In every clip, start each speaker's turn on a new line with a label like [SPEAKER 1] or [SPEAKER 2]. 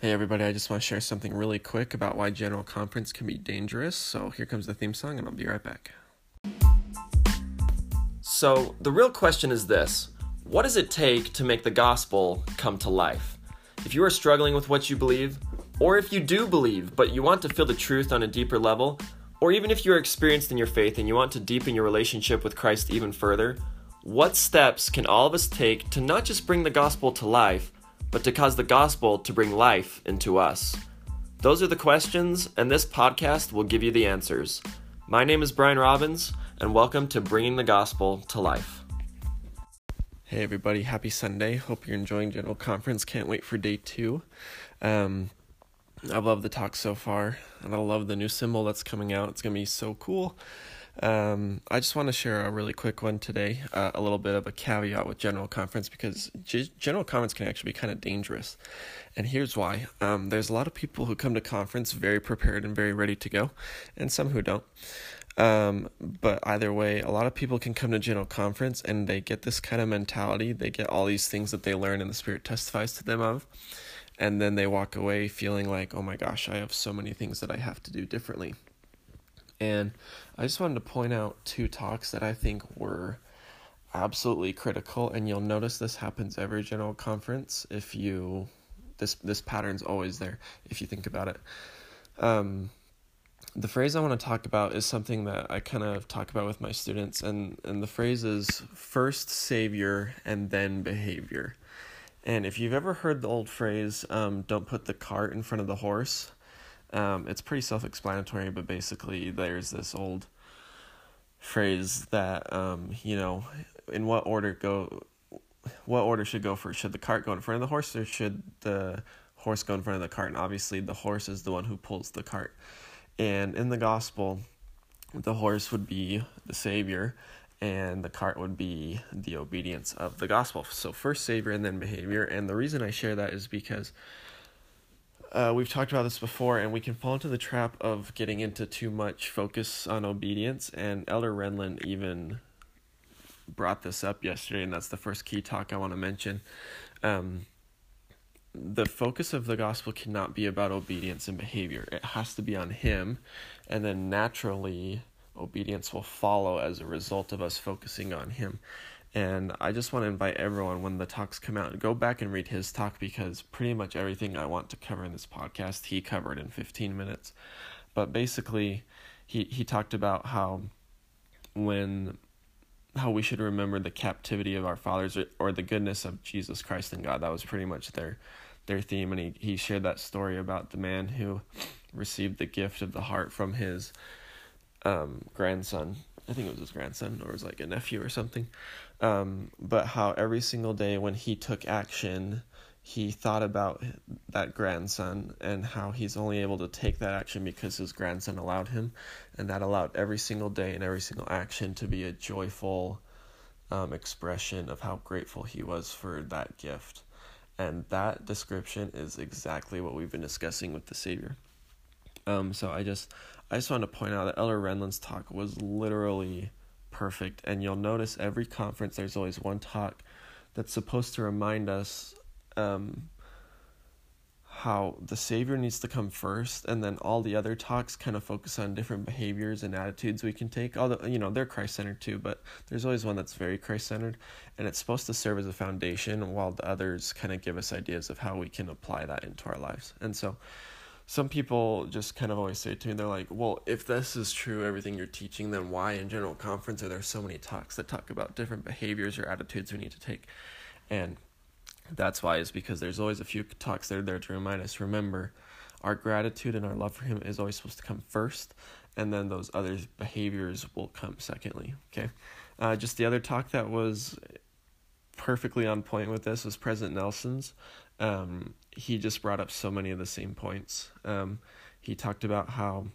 [SPEAKER 1] Hey everybody, I just want to share something really quick about why General Conference can be dangerous. So here comes the theme song, and I'll be right back.
[SPEAKER 2] So, the real question is this What does it take to make the gospel come to life? If you are struggling with what you believe, or if you do believe but you want to feel the truth on a deeper level, or even if you're experienced in your faith and you want to deepen your relationship with Christ even further, what steps can all of us take to not just bring the gospel to life, but to cause the gospel to bring life into us? Those are the questions, and this podcast will give you the answers. My name is Brian Robbins, and welcome to Bringing the Gospel to Life.
[SPEAKER 1] Hey everybody, happy Sunday. Hope you're enjoying General Conference. Can't wait for day two. Um, I love the talk so far, and I love the new symbol that's coming out. It's gonna be so cool. Um, I just want to share a really quick one today, uh, a little bit of a caveat with General Conference because G- General Conference can actually be kind of dangerous. And here's why um, there's a lot of people who come to conference very prepared and very ready to go, and some who don't. Um, but either way, a lot of people can come to General Conference and they get this kind of mentality. They get all these things that they learn and the Spirit testifies to them of. And then they walk away feeling like, oh my gosh, I have so many things that I have to do differently. And I just wanted to point out two talks that I think were absolutely critical. And you'll notice this happens every General Conference if you, this, this pattern's always there if you think about it. Um, the phrase I want to talk about is something that I kind of talk about with my students, and, and the phrase is first savior and then behavior. And if you've ever heard the old phrase, um, don't put the cart in front of the horse, um, it's pretty self explanatory, but basically, there's this old phrase that, um, you know, in what order go, what order should go first? Should the cart go in front of the horse, or should the horse go in front of the cart? And obviously, the horse is the one who pulls the cart. And in the gospel, the horse would be the savior and the cart would be the obedience of the gospel. So first savior and then behavior. And the reason I share that is because uh, we've talked about this before, and we can fall into the trap of getting into too much focus on obedience. And Elder Renlund even brought this up yesterday, and that's the first key talk I want to mention. Um, the focus of the gospel cannot be about obedience and behavior. It has to be on Him, and then naturally, obedience will follow as a result of us focusing on Him. And I just want to invite everyone when the talks come out, go back and read his talk because pretty much everything I want to cover in this podcast, he covered in 15 minutes. But basically, he, he talked about how when how we should remember the captivity of our fathers or, or the goodness of Jesus Christ and God. That was pretty much their their theme and he, he shared that story about the man who received the gift of the heart from his um, grandson. I think it was his grandson or was like a nephew or something. Um, but how every single day when he took action, he thought about that grandson and how he's only able to take that action because his grandson allowed him. And that allowed every single day and every single action to be a joyful um, expression of how grateful he was for that gift. And that description is exactly what we've been discussing with the Savior. Um, so I just I just want to point out that Elder Renlund's talk was literally perfect. And you'll notice every conference there's always one talk that's supposed to remind us um, how the Savior needs to come first, and then all the other talks kind of focus on different behaviors and attitudes we can take. Although you know they're Christ centered too, but there's always one that's very Christ centered, and it's supposed to serve as a foundation, while the others kind of give us ideas of how we can apply that into our lives. And so, some people just kind of always say to me, they're like, well, if this is true, everything you're teaching, then why in general conference are there so many talks that talk about different behaviors or attitudes we need to take? And that's why is because there's always a few talks that are there to remind us, remember, our gratitude and our love for him is always supposed to come first, and then those other behaviors will come secondly. Okay. Uh, just the other talk that was perfectly on point with this was President Nelson's. Um, he just brought up so many of the same points. Um, he talked about how,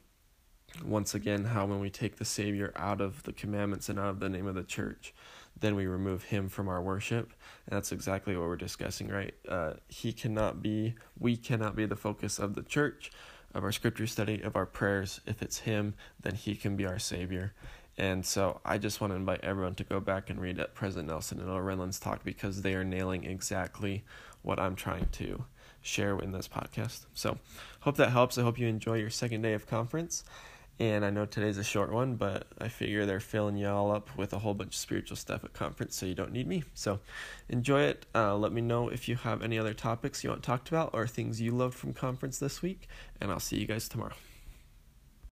[SPEAKER 1] once again, how when we take the Savior out of the commandments and out of the name of the church, then we remove him from our worship. And that's exactly what we're discussing, right? Uh, he cannot be, we cannot be the focus of the church, of our scripture study, of our prayers. If it's him, then he can be our Savior. And so I just want to invite everyone to go back and read President Nelson and Renlund's talk because they are nailing exactly what I'm trying to share in this podcast. So, hope that helps. I hope you enjoy your second day of conference. And I know today's a short one, but I figure they're filling you all up with a whole bunch of spiritual stuff at conference, so you don't need me. So enjoy it. Uh, let me know if you have any other topics you want talked about or things you loved from conference this week, and I'll see you guys tomorrow.